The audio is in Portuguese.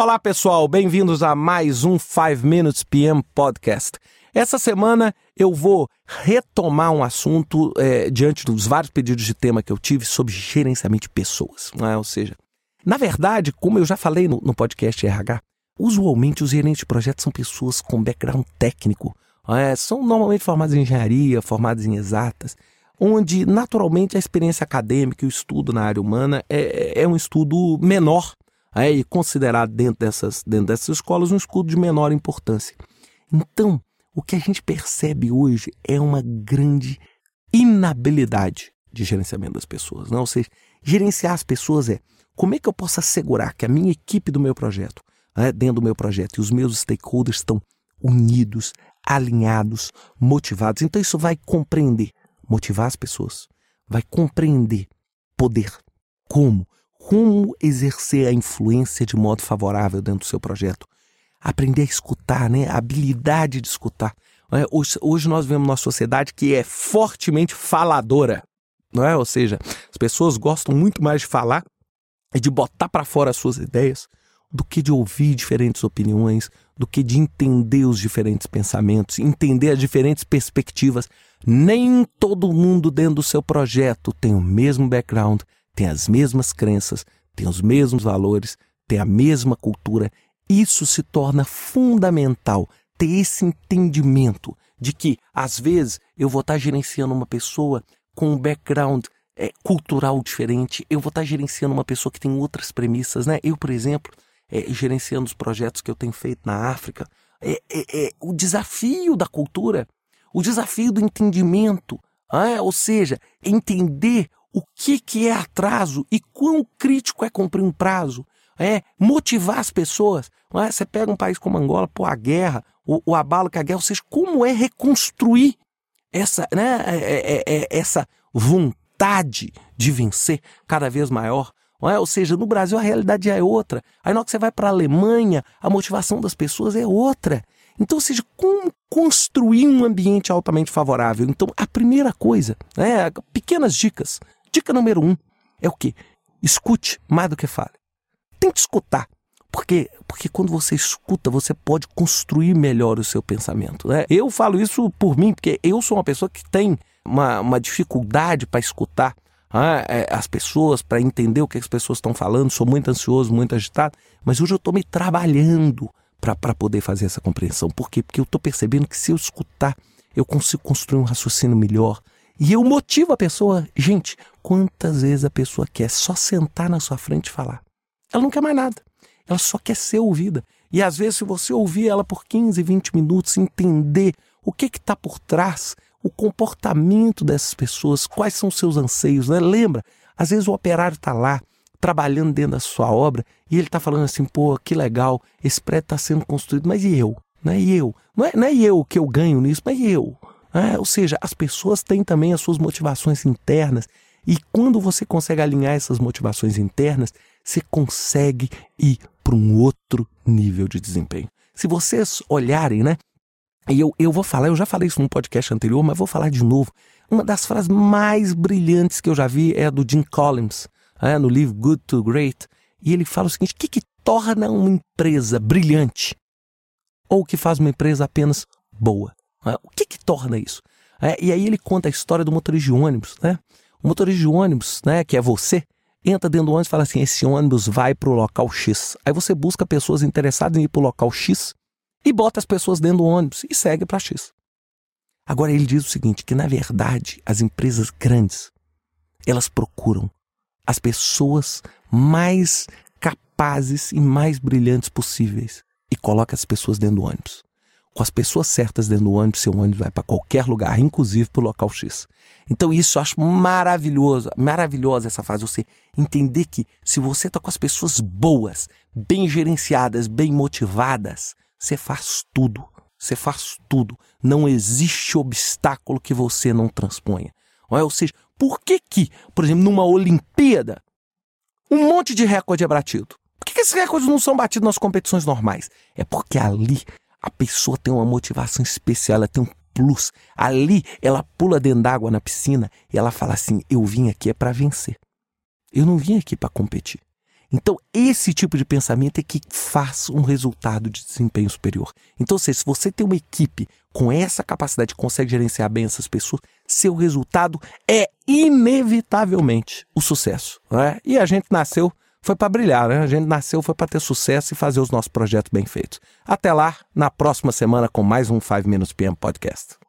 Olá, pessoal, bem-vindos a mais um 5 Minutes PM Podcast. Essa semana eu vou retomar um assunto é, diante dos vários pedidos de tema que eu tive sobre gerenciamento de pessoas. Né? Ou seja, na verdade, como eu já falei no, no podcast RH, usualmente os gerentes de projetos são pessoas com background técnico. É, são normalmente formados em engenharia, formados em exatas, onde naturalmente a experiência acadêmica e o estudo na área humana é, é um estudo menor é, e considerado dentro dessas, dentro dessas escolas um estudo de menor importância. Então, o que a gente percebe hoje é uma grande inabilidade de gerenciamento das pessoas. Não? Ou seja, gerenciar as pessoas é como é que eu posso assegurar que a minha equipe do meu projeto, né, dentro do meu projeto, e os meus stakeholders estão unidos, alinhados, motivados. Então isso vai compreender, motivar as pessoas, vai compreender poder. Como? Como exercer a influência de modo favorável dentro do seu projeto. Aprender a escutar, né? A habilidade de escutar. É, hoje, hoje nós vemos uma sociedade que é fortemente faladora, não é? Ou seja, as pessoas gostam muito mais de falar e de botar para fora as suas ideias do que de ouvir diferentes opiniões, do que de entender os diferentes pensamentos, entender as diferentes perspectivas. Nem todo mundo dentro do seu projeto tem o mesmo background, tem as mesmas crenças, tem os mesmos valores, tem a mesma cultura. Isso se torna fundamental ter esse entendimento de que, às vezes, eu vou estar gerenciando uma pessoa com um background é, cultural diferente, eu vou estar gerenciando uma pessoa que tem outras premissas, né? Eu, por exemplo, é, gerenciando os projetos que eu tenho feito na África, é, é, é o desafio da cultura, o desafio do entendimento, é? ou seja, entender o que, que é atraso e quão crítico é cumprir um prazo, é motivar as pessoas. É? Você pega um país como Angola, pô, a guerra, o, o abalo que a guerra, ou seja, como é reconstruir essa, né, é, é, é essa vontade de vencer cada vez maior. É? Ou seja, no Brasil a realidade é outra. Aí na hora que você vai para a Alemanha, a motivação das pessoas é outra. Então, ou seja, como construir um ambiente altamente favorável? Então, a primeira coisa, né, pequenas dicas. Dica número um é o quê? Escute mais do que fale. Tem que escutar. Porque, porque quando você escuta, você pode construir melhor o seu pensamento. Né? Eu falo isso por mim, porque eu sou uma pessoa que tem uma, uma dificuldade para escutar ah, é, as pessoas, para entender o que as pessoas estão falando. Sou muito ansioso, muito agitado, mas hoje eu estou me trabalhando para poder fazer essa compreensão. Por quê? Porque eu estou percebendo que se eu escutar, eu consigo construir um raciocínio melhor. E eu motivo a pessoa. Gente, quantas vezes a pessoa quer só sentar na sua frente e falar? Ela não quer mais nada. Ela só quer ser ouvida. E às vezes, se você ouvir ela por 15, 20 minutos, entender o que está por trás, o comportamento dessas pessoas, quais são os seus anseios, né? Lembra? Às vezes o operário está lá, trabalhando dentro da sua obra, e ele está falando assim, pô, que legal, esse prédio está sendo construído, mas e eu? Não é eu? Não é, não é eu que eu ganho nisso, mas e eu? É, ou seja, as pessoas têm também as suas motivações internas, e quando você consegue alinhar essas motivações internas, você consegue ir para um outro nível de desempenho. Se vocês olharem, né, e eu, eu vou falar, eu já falei isso num podcast anterior, mas vou falar de novo. Uma das frases mais brilhantes que eu já vi é a do Jim Collins, é, no livro Good to Great. E ele fala o seguinte: o que, que torna uma empresa brilhante? Ou o que faz uma empresa apenas boa? É, o que, que torna isso? É, e aí ele conta a história do motorista de ônibus. Né? O motorista de ônibus, né, que é você, entra dentro do ônibus e fala assim: esse ônibus vai para o local X. Aí você busca pessoas interessadas em ir para o local X e bota as pessoas dentro do ônibus e segue para X. Agora ele diz o seguinte, que na verdade as empresas grandes, elas procuram as pessoas mais capazes e mais brilhantes possíveis e coloca as pessoas dentro do ônibus. Com as pessoas certas dentro do ônibus, seu ônibus vai para qualquer lugar, inclusive para o local X. Então isso eu acho maravilhoso, maravilhosa essa fase, você entender que se você está com as pessoas boas, bem gerenciadas, bem motivadas, você faz tudo. Você faz tudo. Não existe obstáculo que você não transponha. Ou seja, por que que, por exemplo, numa Olimpíada, um monte de recorde é batido? Por que, que esses recordes não são batidos nas competições normais? É porque ali a pessoa tem uma motivação especial, ela tem um plus. Ali ela pula dentro d'água na piscina e ela fala assim: Eu vim aqui é para vencer. Eu não vim aqui para competir. Então, esse tipo de pensamento é que faz um resultado de desempenho superior. Então, se você tem uma equipe com essa capacidade, consegue gerenciar bem essas pessoas, seu resultado é inevitavelmente o sucesso. Né? E a gente nasceu foi para brilhar, né? A gente nasceu foi para ter sucesso e fazer os nossos projetos bem feitos. Até lá, na próxima semana com mais um 5 Minutes PM Podcast.